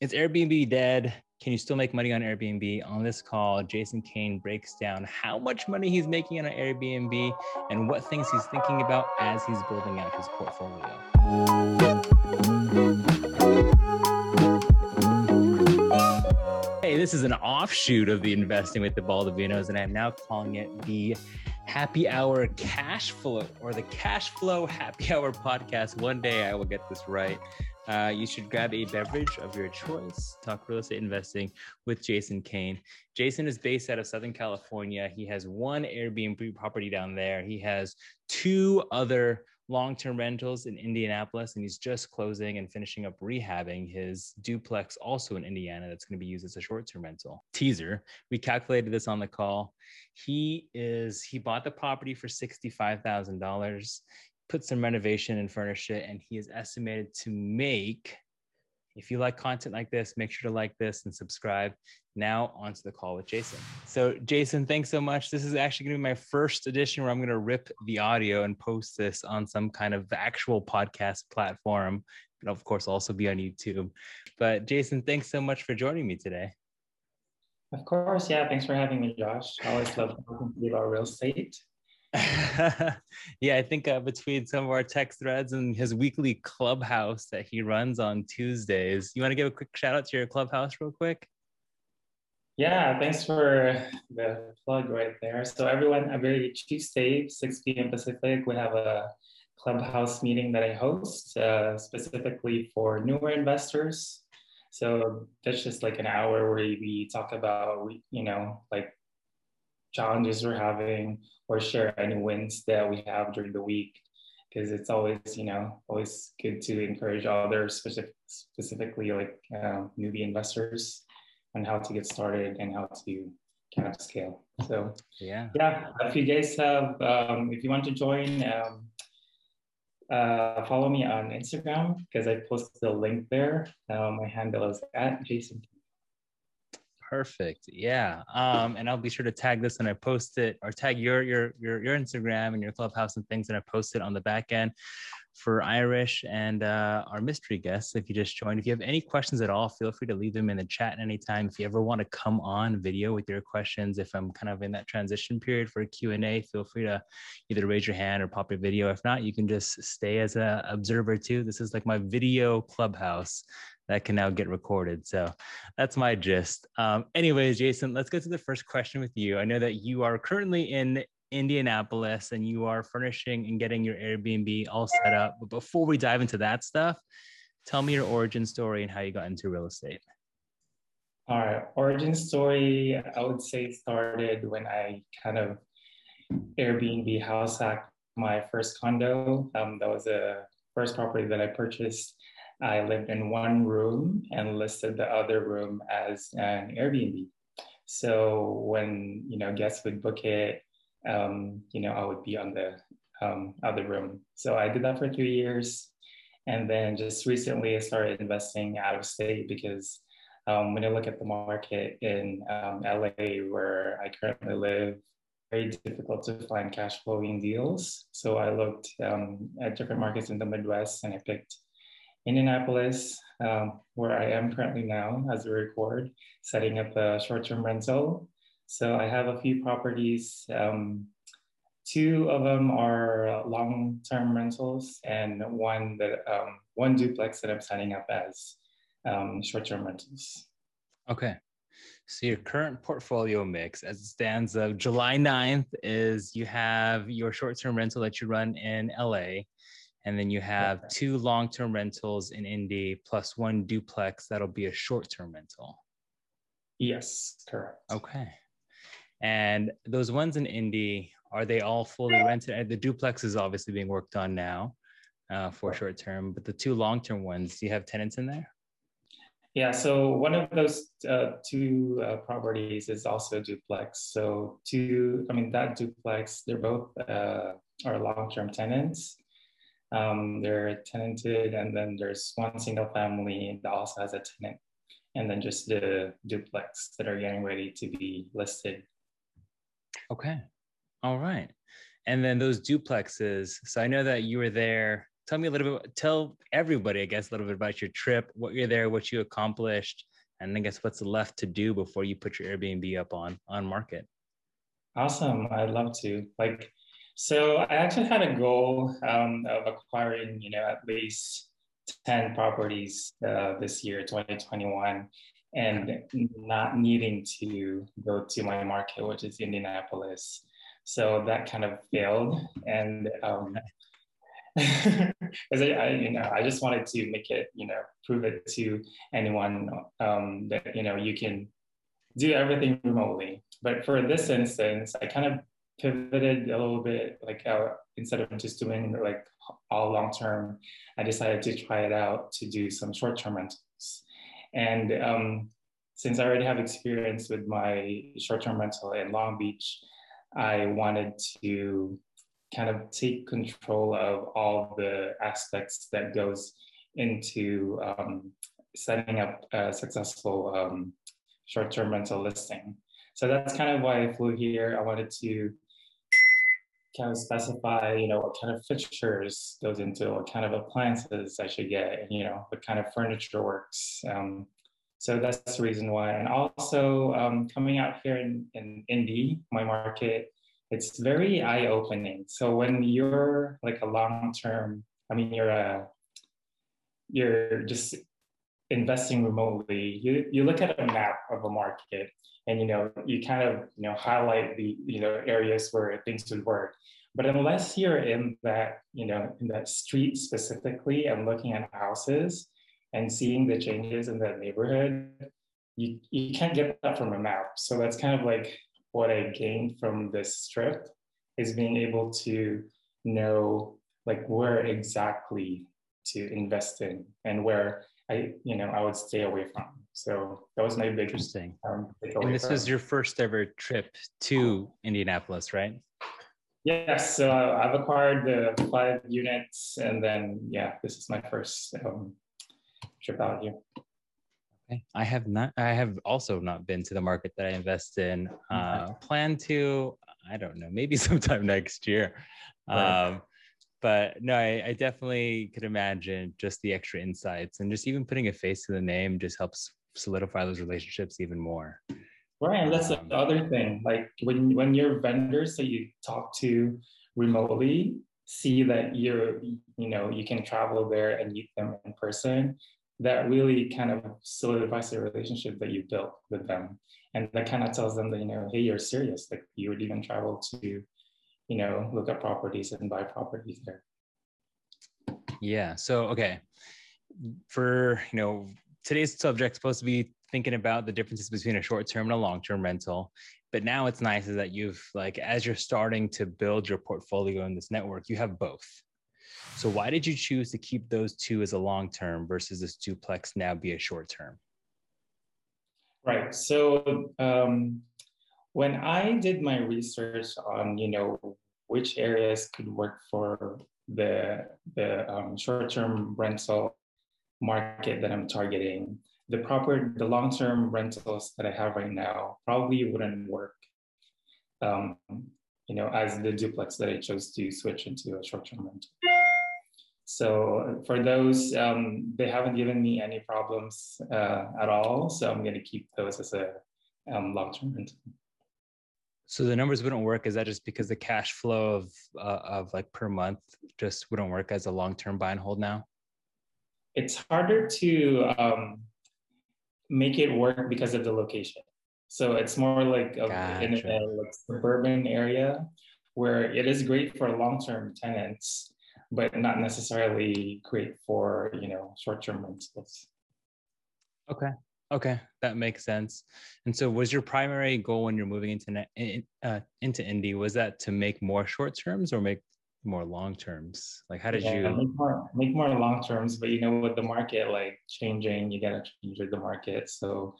Is Airbnb dead? Can you still make money on Airbnb? On this call, Jayson Cain breaks down how much money he's making on Airbnb and what things he's thinking about as he's building out his portfolio. Hey, this is an offshoot of the Investing with the Baldovinos, and I'm now calling it the Happy Hour Cash Flow or the Cash Flow Happy Hour podcast. One day I will get this right. Uh, you should grab a beverage of your choice. Talk real estate investing with Jayson Cain. Jayson is based out of Southern California. He has one Airbnb property down there. He has two other long-term rentals in Indianapolis, and he's just closing and finishing up rehabbing his duplex also in Indiana that's going to be used as a short-term rental. Teaser. We calculated this on the call. He is he bought the property for sixty-five thousand dollars put some renovation and furnish it. And he is estimated to make, if you like content like this, make sure to like this and subscribe. Now, onto the call with Jayson. So, Jayson, thanks so much. This is actually going to be my first edition where I'm going to rip the audio and post this on some kind of actual podcast platform. And of course, also be on YouTube. But, Jayson, thanks so much for joining me today. Of course. Yeah. Thanks for having me, Josh. I always love talking to you about real estate. yeah, I think uh, between some of our text threads and his weekly clubhouse that he runs on Tuesdays, you want to give a quick shout out to your clubhouse, real quick? Yeah, thanks for the plug right there. So, everyone, every Tuesday, 6 p.m. Pacific, we have a clubhouse meeting that I host uh, specifically for newer investors. So, that's just like an hour where we talk about, you know, like challenges we're having or share any wins that we have during the week. Because it's always you know always good to encourage others specific, specifically like uh, newbie investors on how to get started and how to kind of scale. So yeah. yeah if you guys have um, if you want to join um, uh, follow me on instagram because i posted a link there. Uh, my handle is at jason Perfect. Yeah. Um, and I'll be sure to tag this when I post it or tag your your your your Instagram and your clubhouse and things and I post it on the back end for Irish and uh, our mystery guests. If you just joined, if you have any questions at all, feel free to leave them in the chat anytime. If you ever want to come on video with your questions, if I'm kind of in that transition period for a Q&A, feel free to either raise your hand or pop your video. If not, you can just stay as an observer too. This is like my video clubhouse that can now get recorded. So that's my gist. Um, anyways, Jayson, let's get to the first question with you. I know that you are currently in Indianapolis and you are furnishing and getting your Airbnb all set up. But before we dive into that stuff, tell me your origin story and how you got into real estate. All right, origin story, I would say started when I kind of Airbnb house hacked my first condo. Um, that was the first property that I purchased I lived in one room and listed the other room as an Airbnb. So when you know guests would book it, um, you know I would be on the um, other room. So I did that for three years, and then just recently I started investing out of state because um, when I look at the market in um, LA, where I currently live, very difficult to find cash flowing deals. So I looked um, at different markets in the Midwest, and I picked Indianapolis, um, where I am currently now as we record, setting up a short-term rental. So I have a few properties. Um, two of them are long-term rentals, and one that um, one duplex that I'm setting up as um, short-term rentals. Okay. So your current portfolio mix as it stands of July 9th is you have your short-term rental that you run in LA and then you have two long-term rentals in Indy plus one duplex that'll be a short-term rental. Yes, correct. Okay. And those ones in Indy, are they all fully rented? The duplex is obviously being worked on now uh, for short term, but the two long term ones, do you have tenants in there? Yeah, so one of those uh, two uh, properties is also a duplex. So two, I mean that duplex, they're both uh, are long-term tenants. Um, they're tenanted, and then there's one single family that also has a tenant, and then just the duplex that are getting ready to be listed. Okay. All right. And then those duplexes. So I know that you were there tell me a little bit, tell everybody, I guess, a little bit about your trip, what you're there, what you accomplished, and I guess what's left to do before you put your Airbnb up on on market. Awesome, I'd love to. Like, so I actually had a goal um, of acquiring, you know, at least 10 properties uh, this year, 2021, and not needing to go to my market, which is Indianapolis. So that kind of failed. And um, I, I, you know, I just wanted to make it, you know, prove it to anyone um, that, you know, you can do everything remotely. But for this instance, I kind of pivoted a little bit, like uh, instead of just doing like all long term, I decided to try it out to do some short term rentals. And um, since I already have experience with my short term rental in Long Beach, I wanted to kind of take control of all the aspects that goes into um, setting up a successful um, short-term rental listing. So that's kind of why I flew here. I wanted to kind of specify, you know, what kind of fixtures goes into, what kind of appliances I should get, you know, what kind of furniture works. Um, so that's the reason why. And also um, coming out here in, in Indy, my market, it's very eye-opening. So when you're like a long-term, I mean, you're a, you're just investing remotely, you, you look at a map of a market and, you know, you kind of, you know, highlight the, you know, areas where things would work. But unless you're in that, you know, in that street specifically and looking at houses and seeing the changes in that neighborhood, you, you can't get that from a map. So that's kind of like what I gained from this trip is being able to know like where exactly to invest in and where I, you know, I would stay away from. So that was my big interesting. Um, and this was your first ever trip to Indianapolis, right? Yes. So I've acquired the five units, and then yeah, this is my first um, trip out here. Okay. I have not. I have also not been to the market that I invest in. Uh, plan to. I don't know. Maybe sometime next year. Right. Um, but no, I, I, definitely could imagine just the extra insights and just even putting a face to the name just helps solidify those relationships even more. Right, and that's um, the other thing. Like when when your vendors that you talk to remotely see that you're, you know, you can travel there and meet them in person, that really kind of solidifies the relationship that you built with them, and that kind of tells them that you know, hey, you're serious. Like you would even travel to you know, look at properties and buy properties there. Yeah. So, okay. For, you know, today's subject supposed to be thinking about the differences between a short-term and a long-term rental. But now it's nice is that you've like, as you're starting to build your portfolio in this network, you have both. So why did you choose to keep those two as a long-term versus this duplex now be a short-term? Right. So um, when I did my research on, you know, which areas could work for the, the um, short-term rental market that I'm targeting, the proper, the long-term rentals that I have right now probably wouldn't work, um, you know, as the duplex that I chose to switch into a short-term rental. So for those, um, they haven't given me any problems uh, at all. So I'm going to keep those as a um, long-term rental. So the numbers wouldn't work. Is that just because the cash flow of uh, of like per month just wouldn't work as a long term buy and hold now? It's harder to um, make it work because of the location. So it's more like a, gotcha. in a like suburban area where it is great for long term tenants, but not necessarily great for you know short term rentals. Okay. Okay, that makes sense. And so, was your primary goal when you're moving into uh, into Indy was that to make more short terms or make more long terms? Like, how did yeah, you make more, make more long terms? But you know, with the market like changing, you gotta change with the market. So,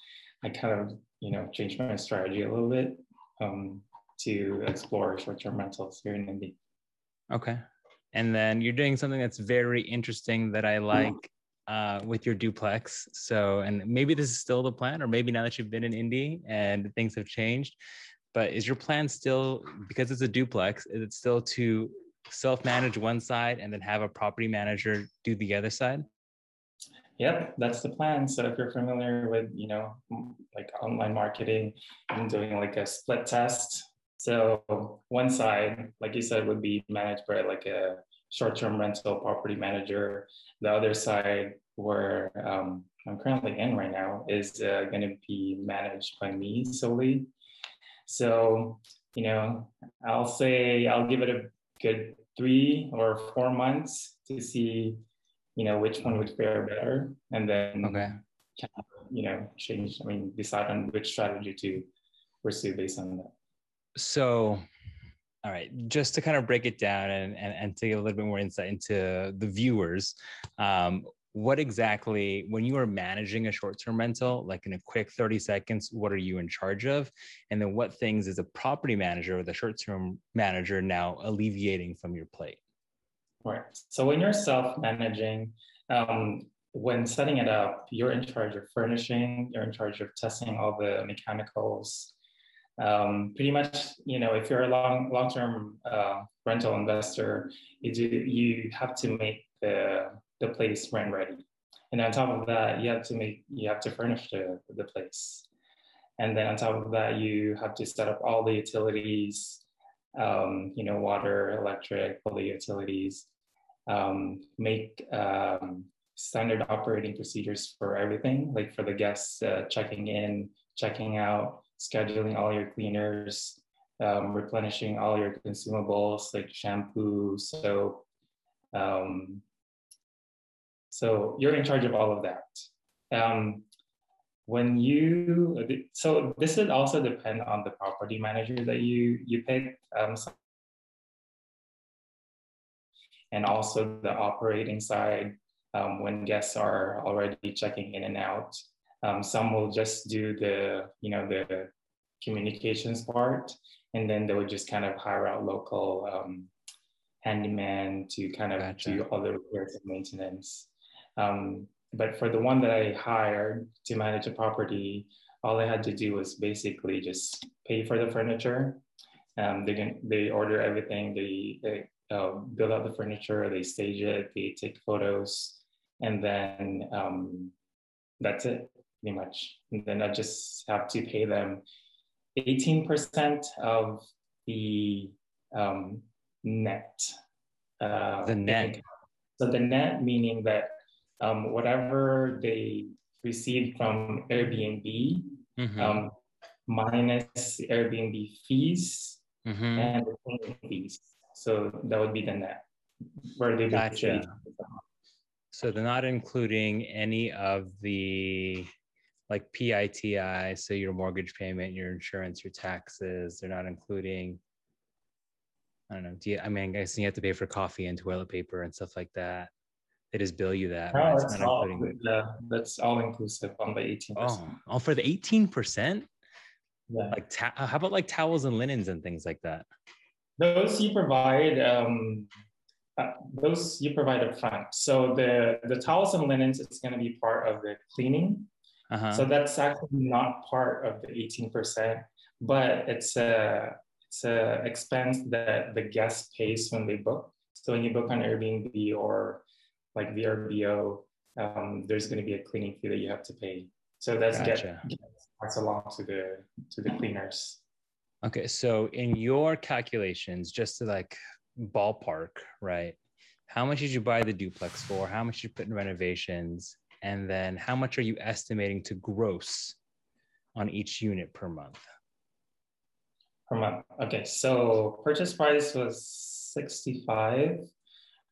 I kind of you know changed my strategy a little bit um, to explore short term rentals here in Indy. Okay, and then you're doing something that's very interesting that I like uh, with your duplex. So, and maybe this is still the plan, or maybe now that you've been in Indy and things have changed, but is your plan still because it's a duplex? Is it still to self-manage one side and then have a property manager do the other side? Yep, that's the plan. So if you're familiar with, you know, like online marketing, I'm doing like a split test. So one side, like you said, would be managed by like a short-term rental property manager. The other side, where um, I'm currently in right now, is uh, going to be managed by me solely. So, you know, I'll say I'll give it a good three or four months to see you know which one would fare better and then okay. you know change i mean decide on which strategy to pursue based on that. So all right just to kind of break it down and and, and to get a little bit more insight into the viewers um, what exactly when you are managing a short-term rental like in a quick 30 seconds what are you in charge of and then what things is a property manager or the short-term manager now alleviating from your plate Right. So when you're self-managing, um, when setting it up, you're in charge of furnishing, you're in charge of testing all the mechanicals. Um, pretty much, you know, if you're a long long-term uh, rental investor, you do you have to make the the place rent ready, and on top of that, you have to make you have to furnish the the place, and then on top of that, you have to set up all the utilities, um, you know, water, electric, all the utilities, um, make um, standard operating procedures for everything, like for the guests uh, checking in, checking out, scheduling all your cleaners, um, replenishing all your consumables like shampoo, soap. Um, so you're in charge of all of that. Um, when you so this would also depend on the property manager that you you pick um, and also the operating side um, when guests are already checking in and out um, some will just do the you know the communications part and then they would just kind of hire out local um, handyman to kind of gotcha. do other repairs and maintenance um, but for the one that I hired to manage a property, all I had to do was basically just pay for the furniture. Um, they can, they order everything. They, they uh, build out the furniture. They stage it. They take photos, and then um, that's it, pretty much. And then I just have to pay them 18% of the um, net. Uh, the net. Income. So the net meaning that um, whatever they received from Airbnb mm-hmm. um, minus Airbnb fees mm-hmm. and the fees. So that would be the net where they gotcha. So they're not including any of the like PITI, so your mortgage payment, your insurance, your taxes. They're not including. I don't know. Do you? I mean, I guess you have to pay for coffee and toilet paper and stuff like that. They just bill you that. No, that's all, yeah, that's all inclusive on the 18%. Oh, oh for the 18%? Yeah. Like, ta- how about like towels and linens and things like that? Those you provide, um, uh, those you provide up front. So the, the towels and linens is going to be part of the cleaning. Uh-huh. So that's actually not part of the 18%, but it's a, it's a expense that the guest pays when they book. So when you book on Airbnb or like VRBO, um, there's going to be a cleaning fee that you have to pay. So that's gotcha. get, that's along to the to the cleaners. Okay, so in your calculations, just to like ballpark, right? How much did you buy the duplex for? How much did you put in renovations? And then how much are you estimating to gross on each unit per month? Per month. Okay, so purchase price was 65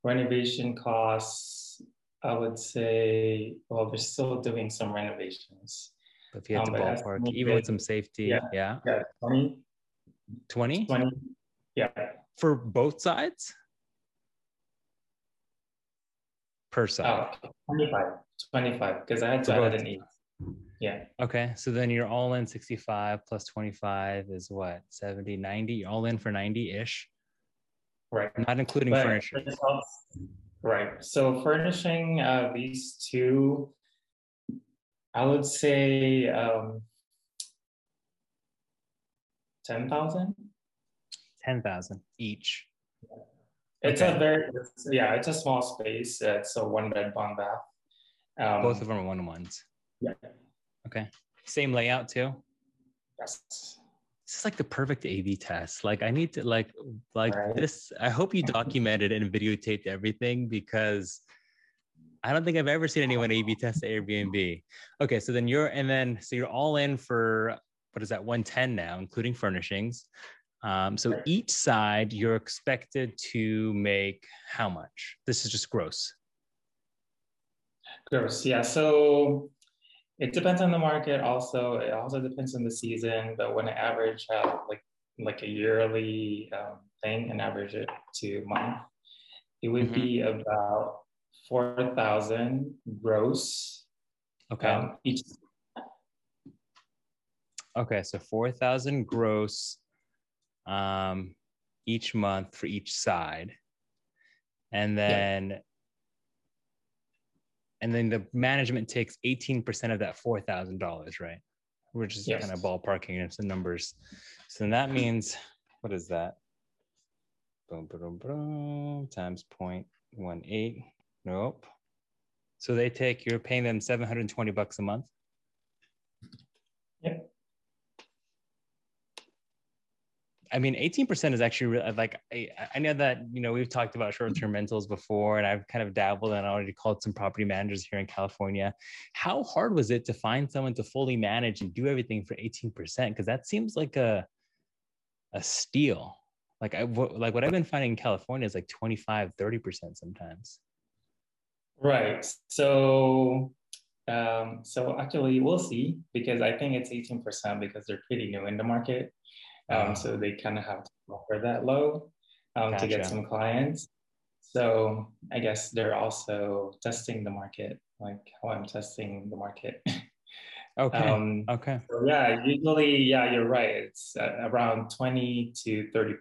renovation costs, I would say, well, we're still doing some renovations. But if you had to um, ballpark, even with some safety, yeah. Yeah, yeah 20. 20? 20, yeah. For both sides? Per side? Oh, 25, 25, because I had to add an eight. Yeah. Okay. So then you're all in 65 plus 25 is what? 70, 90? You're all in for 90 ish? Right. Not including but furniture. Right. So furnishing uh, these two, I would say um, 10,000. 10,000 each. It's Okay. a very it's, yeah, it's a small space. It's a one bed, one bath. Um, Both of them are one ones. Yeah. Okay. Same layout too. Yes. This is like the perfect A/B test. Like I need to like like Right. this. I hope you documented and videotaped everything because I don't think I've ever seen anyone A/B test Airbnb. Okay, so then you're and then so you're all in for what is that 110 now, including furnishings. Um, so each side you're expected to make how much? This is just gross. Gross. Yeah. So it depends on the market. Also, it also depends on the season. But when I average out like like a yearly um, thing and average it to month, it would Mhm. be about four thousand gross Okay. um, each. Okay, so four thousand gross um each month for each side. And then and then the management takes 18% of that four thousand dollars, right? We're just Yes. kind of ballparking into numbers. So then that means what is that? Boom, boom, boom, times 0.18. Nope. So they take you're paying them 720 bucks a month. Yep. I mean, 18% is actually real. Like, I, I know that, you know, we've talked about short term rentals before, and I've kind of dabbled and already called some property managers here in California. How hard was it to find someone to fully manage and do everything for 18%? Because that seems like a, a steal. Like, I, what, like what I've been finding in California is like 25, 30% sometimes. Right. So, um, so actually, we'll see because I think it's eighteen percent because they're pretty new in the market. Um, Ah. so they kind of have to offer that low um, to get some clients. So I guess they're also testing the market, like how I'm testing the market. Okay. um, okay. so yeah, usually, yeah, you're right. It's uh, around 20 to 30%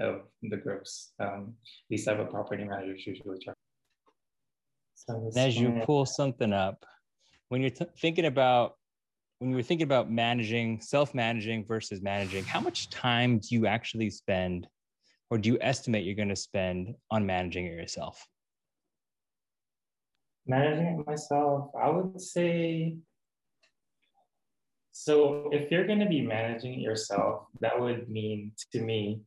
of the gross. Um, these type of property managers usually charge. So as you pull something up, when you're t- thinking about when you were thinking about managing, self-managing versus managing, how much time do you actually spend, or do you estimate you're going to spend on managing it yourself? managing it myself, I would say. So if you're going to be managing it yourself, that would mean to me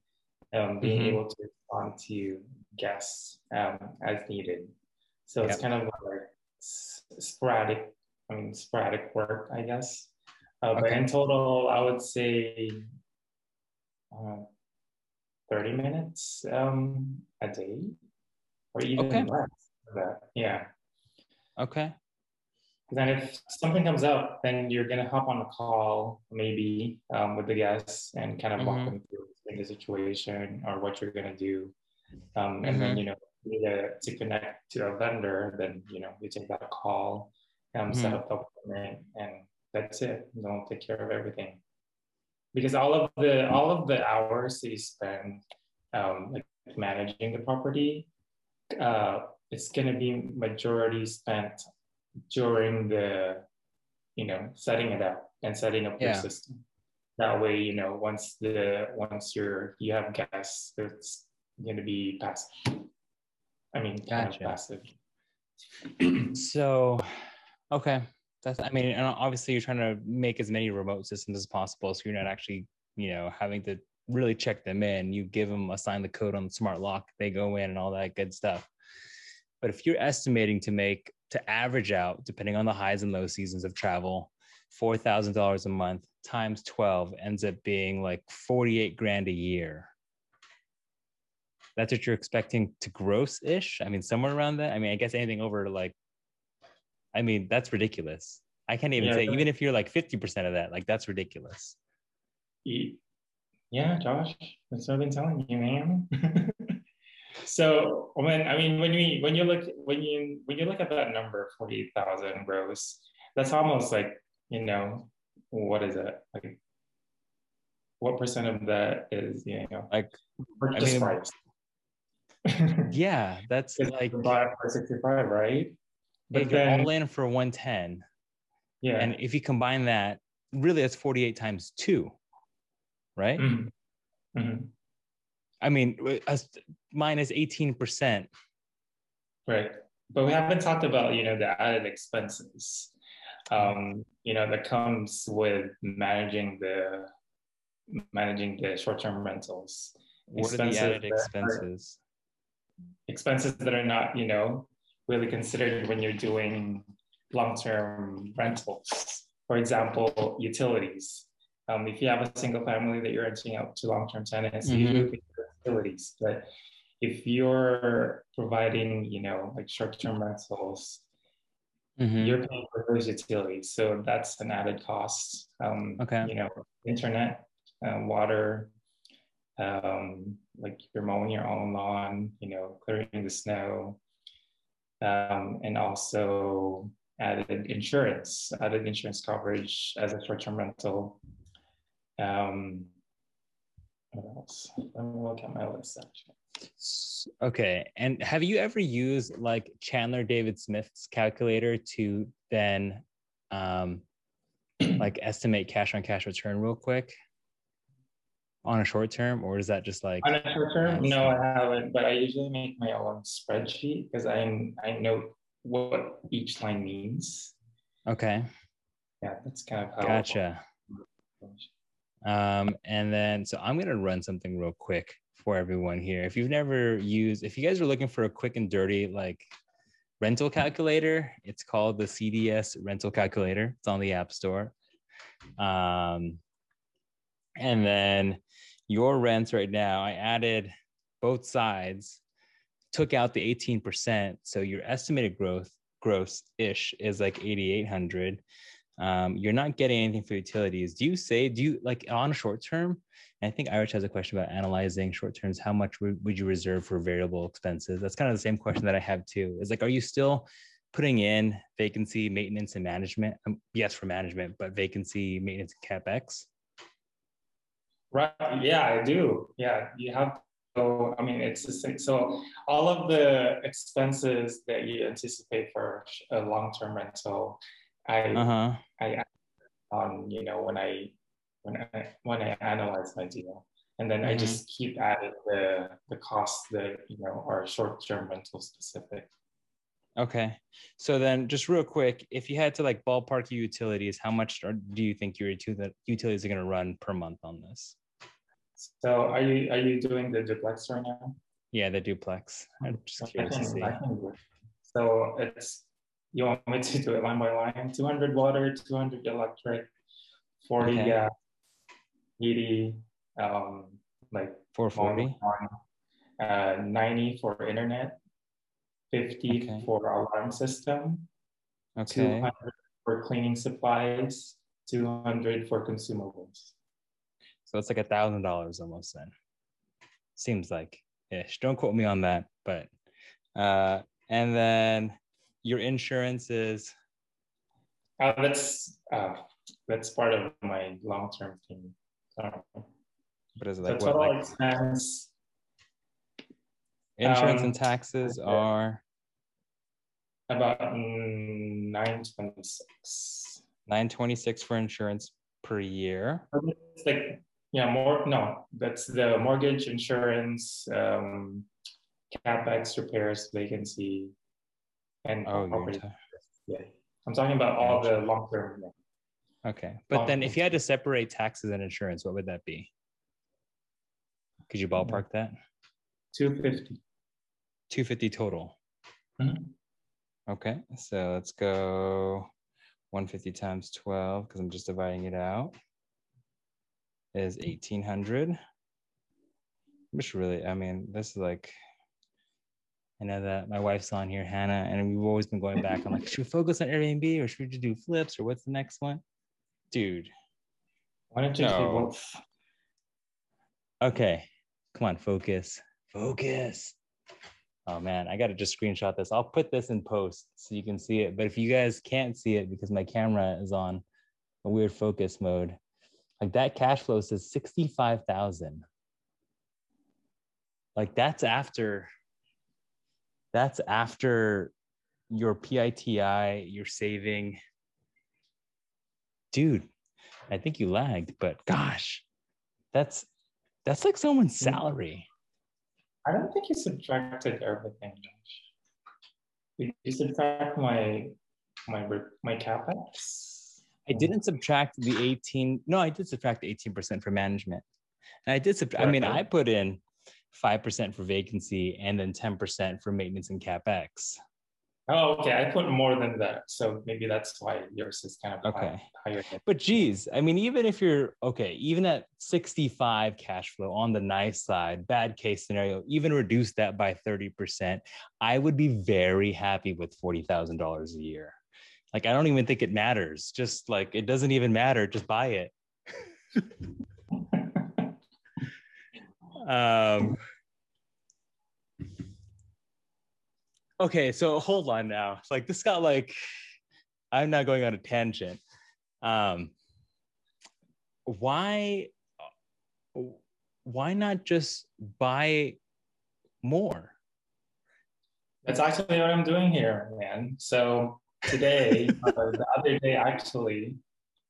um, being Mhm. able to respond to guests um, as needed. So it's kind of like sporadic, I mean, sporadic work, I guess. Uh, But in total, I would say uh, 30 minutes um, a day or even Okay. less that. Yeah. Okay. Then if something comes up, then you're gonna hop on a call maybe um, with the guests and kind of walk Mhm. them through the situation or what you're gonna do. Um, and then you know to, to connect to a vendor, then you know you take that call, um, set Mhm. up the appointment, and that's it. They'll take care of everything. Because all of the all of the hours that you spend um, like managing the property, uh, it's gonna be majority spent during the you know setting it up and setting up your Yeah. system that way you know once the once you're you have guests it's going to be passive i mean kind of passive So, okay. That's, I mean, and obviously you're trying to make as many remote systems as possible. So you're not actually, you know, having to really check them in. You give them, assign the code on the smart lock, they go in and all that good stuff. But if you're estimating to make, to average out, depending on the highs and low seasons of travel, $4,000 a month times 12 ends up being like 48 grand a year. That's what you're expecting to gross ish. I mean, somewhere around that. I mean, I guess anything over like I mean, that's ridiculous. I can't even Yeah, say, even if you're like 50% of that, like that's ridiculous. Yeah josh that's what i've been telling you man. So when i mean when we when you look when you when you look at that number 48000 gross that's almost like you know what is it? Like what percent of that is you know Like, purchase mean- price? Yeah, that's like, buy for 65 right but you're then all in for 110. yeah And if you combine that, really that's 48 times two, right? Mhm. Mhm. I mean, us- minus 18%. Right. But we haven't talked about, you know, the added expenses, um, you know, that comes with managing the managing the short-term rentals. What are the added expenses? expenses that are not, you know, really considered when you're doing long-term rentals. For example, utilities. Um, if you have a single family that you're renting out to long-term tenants, mm-hmm. usually utilities. But if you're providing, you know, like short-term rentals, mm-hmm. you're paying for those utilities. So that's an added cost. Um, okay. You know, internet, uh, water, um, like you're mowing your own lawn, you know, clearing the snow, um, and also added insurance, added insurance coverage as a short-term rental. Um, what else? Let me look at my list actually. Okay. And have you ever used like Chandler David Smith's calculator to then um, like estimate cash on cash return real quick on a short term, or is that just like on a short term? No, I haven't. But I usually make my own spreadsheet because I I know what each line means. Okay. Yeah, that's kind of how. Gotcha. Um, and then so I'm gonna run something real quick for everyone here. If you've never used, if you guys are looking for a quick and dirty like rental calculator, it's called the CDS rental calculator. It's on the App Store. Um, and then your rents right now, I added both sides, took out the 18%. So your estimated growth gross ish is like 8,800. Um, you're not getting anything for utilities. Do you say, do you like on a short term? I think Irish has a question about analyzing short terms. How much would, would you reserve for variable expenses? That's kind of the same question that I have too. Is like, are you still putting in vacancy, maintenance, and management? Um, yes, for management, but vacancy, maintenance, and capex. Right. Yeah, I do. Yeah, you have. So I mean, it's the same. So all of the expenses that you anticipate for a long-term rental, I uh-huh. I on you know when I when I when I analyze my deal, and then mm-hmm. I just keep adding the the costs that you know are short term rental specific. Okay, so then just real quick, if you had to like ballpark your utilities, how much do you think your utilities are going to run per month on this? So are you are you doing the duplex right now? Yeah, the duplex. I'm just curious can, to see. So it's you want me to do it line by line? 200 water, 200 electric, 40 okay. gas, 80, um, like 440, uh, 90 for internet, 50 okay. for alarm system, okay. 200 for cleaning supplies, 200 for consumables. So it's like a thousand dollars almost then. Seems like ish. Don't quote me on that, but uh, and then your insurance is. Uh, that's uh, that's part of my long term thing. Sorry. But is it like what? Like, expense, insurance um, and taxes are about nine twenty six. Nine twenty six for insurance per year. It's like yeah, more no. That's the mortgage, insurance, um, capex, repairs, vacancy, and oh, property. yeah, I'm talking about all the long term. Yeah. Okay. But then if you had to separate taxes and insurance, what would that be? Could you ballpark that? 250. 250 total. Mm-hmm. Okay. So let's go 150 times 12 because I'm just dividing it out is 1800. Which really, I mean, this is like, I know that my wife's on here, Hannah, and we've always been going back. I'm like, should we focus on Airbnb or should we just do flips or what's the next one? dude. Why don't you no. Okay, come on, focus, focus. Oh man, I gotta just screenshot this. I'll put this in post so you can see it. But if you guys can't see it because my camera is on a weird focus mode, like that cash flow says 65,000. Like that's after that's after your PITI, you're saving dude, I think you lagged, but gosh, that's that's like someone's mm. salary. I don't think you subtracted everything. Did you subtract my my my capex? I didn't subtract the 18. No, I did subtract 18% for management. And I did subtract, I mean, I put in 5% for vacancy and then 10% for maintenance and capex. Oh, okay. I put more than that. So maybe that's why yours is kind of okay. higher. But geez, I mean, even if you're okay, even at 65 cash flow on the nice side, bad case scenario, even reduce that by 30%, I would be very happy with $40,000 a year. Like, I don't even think it matters. Just like, it doesn't even matter. Just buy it. um, okay, so hold on now. Like this got like, I'm not going on a tangent. Um, why, why not just buy more? That's actually what I'm doing here, man. So today, uh, the other day, actually,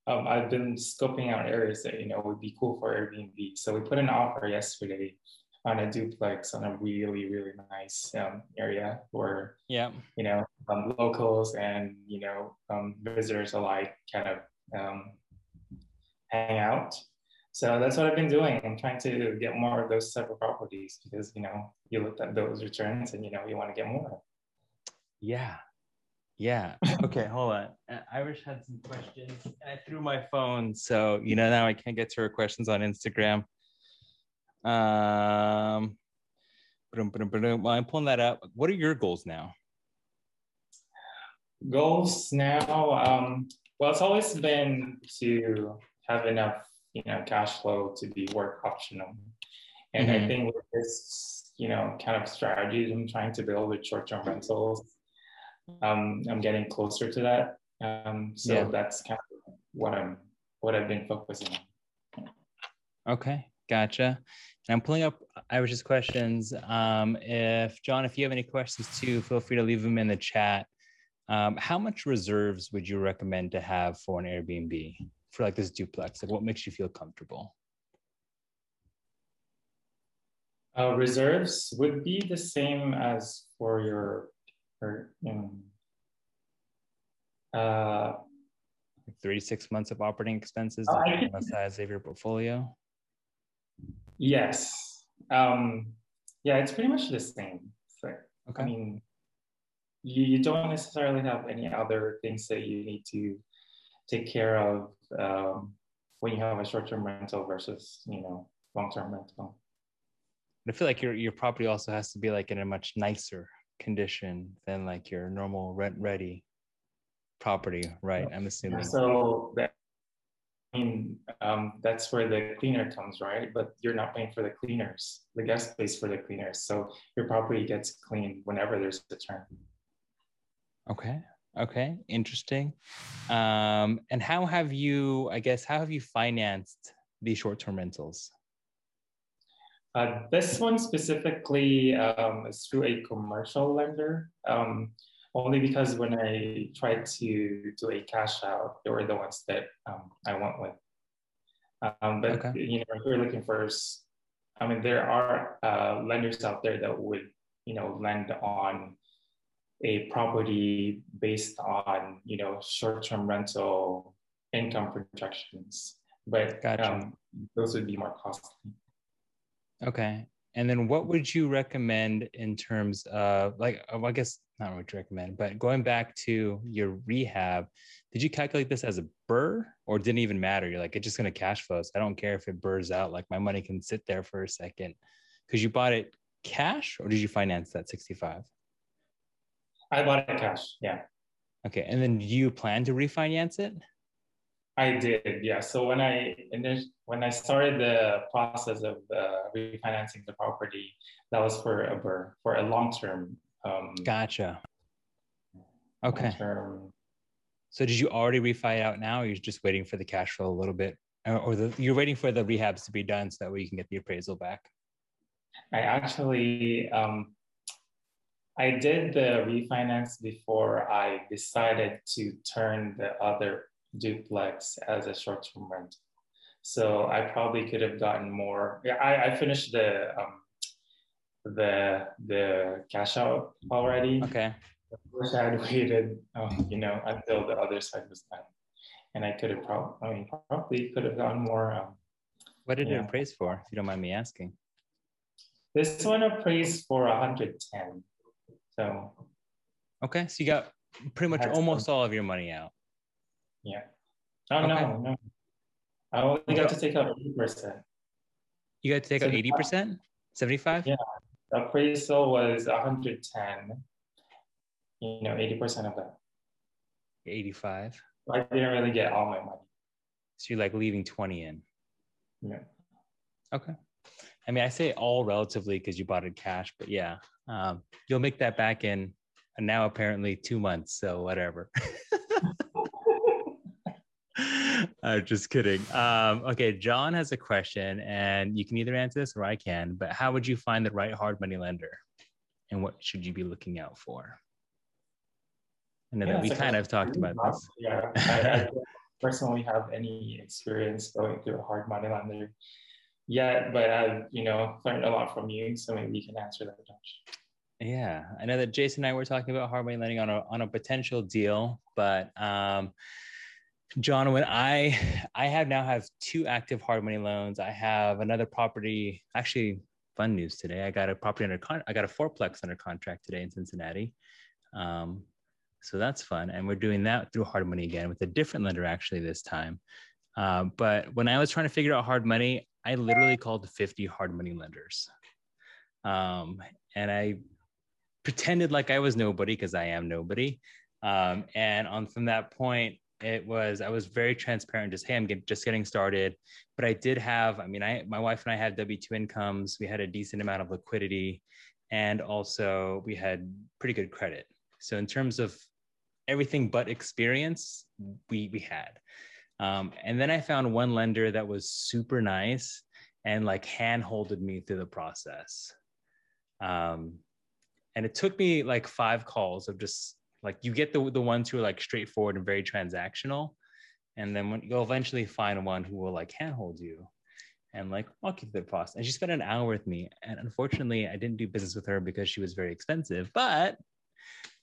um, I've been scoping out areas that you know would be cool for Airbnb. So we put an offer yesterday on a duplex on a really really nice um, area where yeah. you know um, locals and you know um, visitors alike kind of um, hang out. So that's what i've been doing. I'm trying to get more of those type of properties because you know you look at those returns and you know you want to get more. Yeah yeah okay hold on uh, irish had some questions and i threw my phone so you know now i can't get to her questions on instagram um, well, I'm pulling that up. What are your goals now? Goals now, um, well, it's always been to have enough, you know, cash flow to be work optional. And mm-hmm. I think with this, you know, kind of strategy I'm trying to build with short-term rentals, um, I'm getting closer to that. Um, so yeah. that's kind of what I'm, what I've been focusing on. Okay, gotcha. And I'm pulling up Irish's questions. Um, if John, if you have any questions too, feel free to leave them in the chat. Um, how much reserves would you recommend to have for an Airbnb for like this duplex? Like what makes you feel comfortable? Uh, reserves would be the same as for your, or, um, uh, three six months of operating expenses, on the size of your portfolio. Yes. Um, yeah, it's pretty much the same. So, okay. I mean, you, you don't necessarily have any other things that you need to take care of um, when you have a short-term rental versus, you know, long-term rental. I feel like your your property also has to be like in a much nicer condition than like your normal rent ready property, right? I'm assuming. So the I mean, um, that's where the cleaner comes, right? But you're not paying for the cleaners. The guest pays for the cleaners. So your property gets cleaned whenever there's a turn. Okay. Okay. Interesting. Um, and how have you, I guess, how have you financed these short term rentals? Uh, this one specifically um, is through a commercial lender. Um, only because when I tried to do a cash out, they were the ones that um, I went with. Um, but okay. you know, if you're looking for, I mean, there are uh, lenders out there that would you know lend on a property based on you know short-term rental income projections, but gotcha. um, those would be more costly. Okay, and then what would you recommend in terms of like oh, I guess not what you recommend, but going back to your rehab, did you calculate this as a burr or didn't even matter? You're like, it's just gonna cash flow. So I don't care if it burrs out. Like my money can sit there for a second. Because you bought it cash or did you finance that 65? I bought it cash, yeah. Okay. And then do you plan to refinance it? I did, yeah. So when I when I started the process of uh, refinancing the property, that was for a for a long term um, gotcha. Okay. Term. So did you already refi out now? Or you're just waiting for the cash flow a little bit, or the, you're waiting for the rehabs to be done so that way you can get the appraisal back? I actually, um, I did the refinance before I decided to turn the other duplex as a short-term rent. So I probably could have gotten more. Yeah, I, I finished the um, the the cash out already. Okay. I wish I had waited, um, you know, until the other side was done, and I could have probably, I mean, probably could have gotten more. Um, what did yeah. it appraise for, if you don't mind me asking? This one appraised for 110. So. Okay, so you got pretty much almost all of your money out. Yeah. Oh okay. no, no. I only got to take out 80%. You got to take out 80%? 75? Yeah. The appraisal was 110. You know, 80% of that. 85. I didn't really get all my money. So you're like leaving 20 in. Yeah. Okay. I mean, I say all relatively because you bought it cash, but yeah, um, you'll make that back in now apparently two months. So whatever. uh, just kidding. Um, okay, John has a question, and you can either answer this or I can. But how would you find the right hard money lender, and what should you be looking out for? I know yeah, that we kind of talked about this. Yeah, I, I personally have any experience going through a hard money lender yet, but I've you know learned a lot from you, so maybe you can answer that. Yeah, I know that Jayson and I were talking about hard money lending on a on a potential deal, but um, John, when I I have now have two active hard money loans. I have another property. Actually, fun news today. I got a property under con. I got a fourplex under contract today in Cincinnati. Um, so that's fun, and we're doing that through hard money again with a different lender actually this time. Uh, but when I was trying to figure out hard money, I literally called 50 hard money lenders, um, and I pretended like I was nobody because I am nobody. Um, and on from that point, it was I was very transparent. Just hey, I'm get, just getting started. But I did have, I mean, I my wife and I had W two incomes. We had a decent amount of liquidity, and also we had pretty good credit. So in terms of everything but experience, we we had. Um, and then I found one lender that was super nice and like hand holded me through the process. Um, and it took me like five calls of just like you get the the ones who are like straightforward and very transactional, and then when you'll eventually find one who will like handhold you and like walk you through the process. And she spent an hour with me, and unfortunately, I didn't do business with her because she was very expensive, but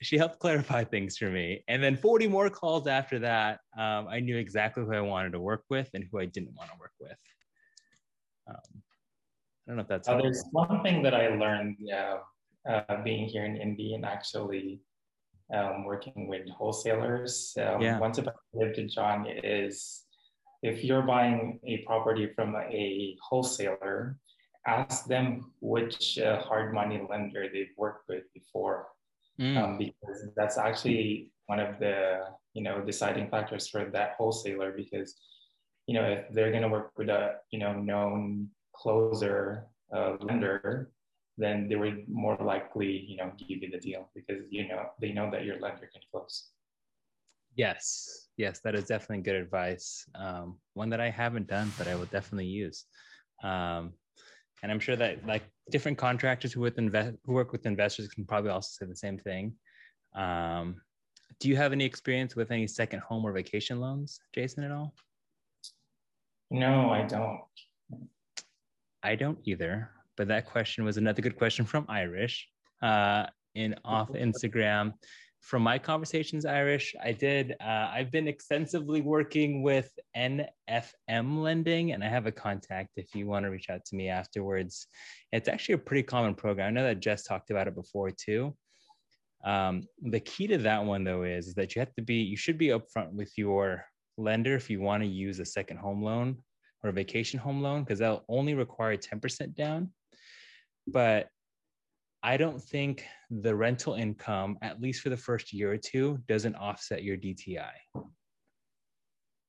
she helped clarify things for me. And then 40 more calls after that, um, I knew exactly who I wanted to work with and who I didn't want to work with. Um, I don't know if that's. Uh, there's one thing that I learned yeah, uh, being here in Indy and actually um, working with wholesalers. Um, yeah. One tip I give to John is if you're buying a property from a wholesaler, ask them which uh, hard money lender they've worked with before, mm. um, because that's actually one of the you know deciding factors for that wholesaler. Because you know if they're going to work with a you know known closer uh, lender, then they would more likely, you know, give you the deal because you know they know that your lender can close. Yes, yes, that is definitely good advice. Um, one that I haven't done, but I will definitely use. Um, and I'm sure that like different contractors who with invest who work with investors can probably also say the same thing. Um, do you have any experience with any second home or vacation loans, Jayson, at all? No, I don't. I don't either but that question was another good question from Irish uh, in off Instagram. From my conversations, Irish, I did. Uh, I've been extensively working with NFM lending, and I have a contact if you want to reach out to me afterwards. It's actually a pretty common program. I know that Jess talked about it before too. Um, the key to that one though is, is that you have to be, you should be upfront with your lender if you want to use a second home loan or a vacation home loan because they'll only require 10% down but I don't think the rental income, at least for the first year or two, doesn't offset your DTI.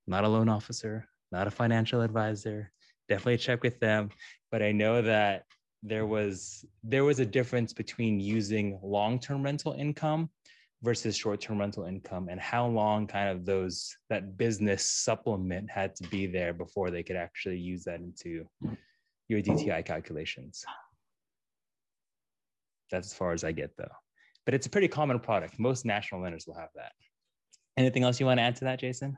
Not a loan officer, not a financial advisor. Definitely check with them. But I know that there was there was a difference between using long-term rental income versus short-term rental income and how long kind of those that business supplement had to be there before they could actually use that into your DTI calculations. That's as far as I get though. But it's a pretty common product. Most national lenders will have that. Anything else you want to add to that, Jayson?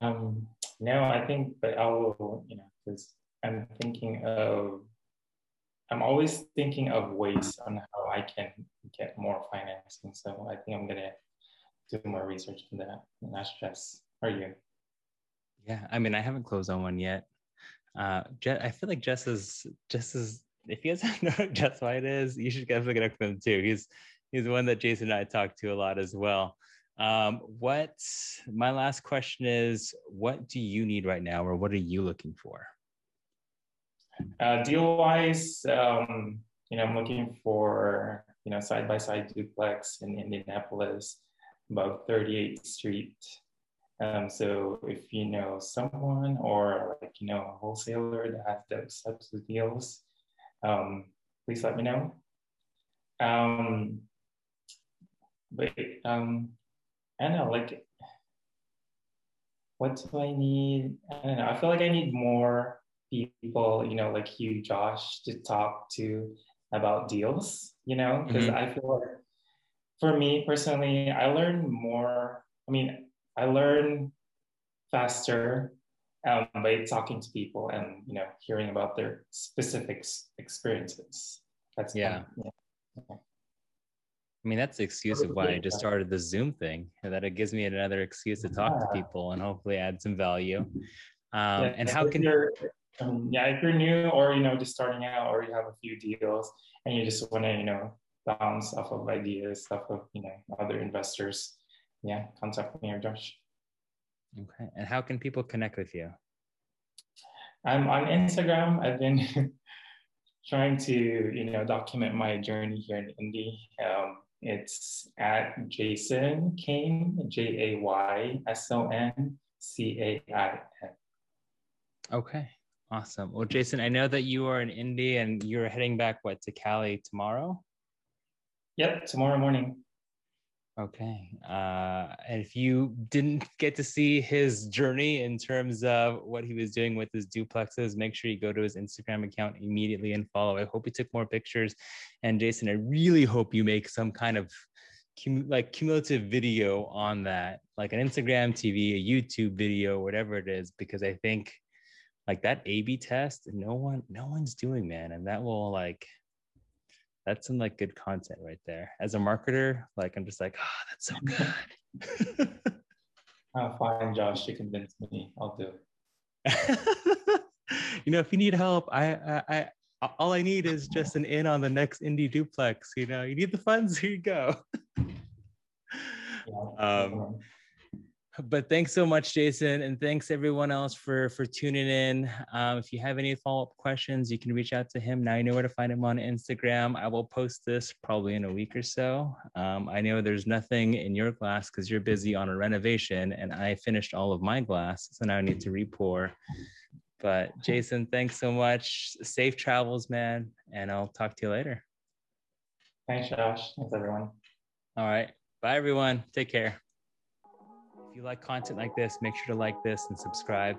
Um, no, I think, but I will, you know, because I'm thinking of I'm always thinking of ways on how I can get more financing. So I think I'm gonna do more research on that. And that's just are you? Yeah, I mean, I haven't closed on one yet. Uh, I feel like Jess is Jess is. If you guys don't know who Jess White is, you should definitely connect with him too. He's he's one that Jayson and I talk to a lot as well. Um, what my last question is, what do you need right now, or what are you looking for? Uh, deal wise, um, you know, I'm looking for you know side by side duplex in Indianapolis, about 38th Street. Um, so if you know someone or like you know a wholesaler that has those types of deals, um, please let me know. Um, but um, I don't know, like, what do I need? I don't know. I feel like I need more people, you know, like you, Josh, to talk to about deals, you know, because mm-hmm. I feel like for me personally, I learn more. I mean, I learn faster um, by talking to people and you know hearing about their specific experiences. That's yeah. yeah. I mean, that's the excuse of why I just started the Zoom thing, that it gives me another excuse to talk to people and hopefully add some value. Um, yeah, and how can you're, um, yeah, if you're new or you know just starting out or you have a few deals and you just want to you know bounce off of ideas, off of you know other investors, yeah, contact me or Josh. Okay, and how can people connect with you? I'm on Instagram. I've been trying to you know document my journey here in Indy. Um, it's at Jayson Cain, J A Y S O N C A I N. Okay, awesome. Well, Jayson, I know that you are in Indy and you're heading back, what, to Cali tomorrow? Yep, tomorrow morning. Okay. Uh, and if you didn't get to see his journey in terms of what he was doing with his duplexes, make sure you go to his Instagram account immediately and follow. I hope he took more pictures. And Jayson, I really hope you make some kind of cum- like cumulative video on that, like an Instagram TV, a YouTube video, whatever it is, because I think like that A/B test, no one, no one's doing, man, and that will like that's some like good content right there. As a marketer, like I'm just like, oh, that's so good. oh, fine, Josh, you convinced me. I'll do it. you know, if you need help, I, I, I, all I need is just an in on the next Indy duplex. You know, you need the funds. Here you go. Yeah, um, but thanks so much jayson and thanks everyone else for for tuning in. Um, if you have any follow-up questions you can reach out to him. Now you know where to find him on instagram. I will post this probably in a week or so. Um, i know there's nothing in your glass because you're busy on a renovation and i finished all of my glass so now i need to repour. But jayson thanks so much. Safe travels man and i'll talk to you later. Thanks josh. Thanks everyone. All right. Bye everyone. Take care if you like content like this, make sure to like this and subscribe.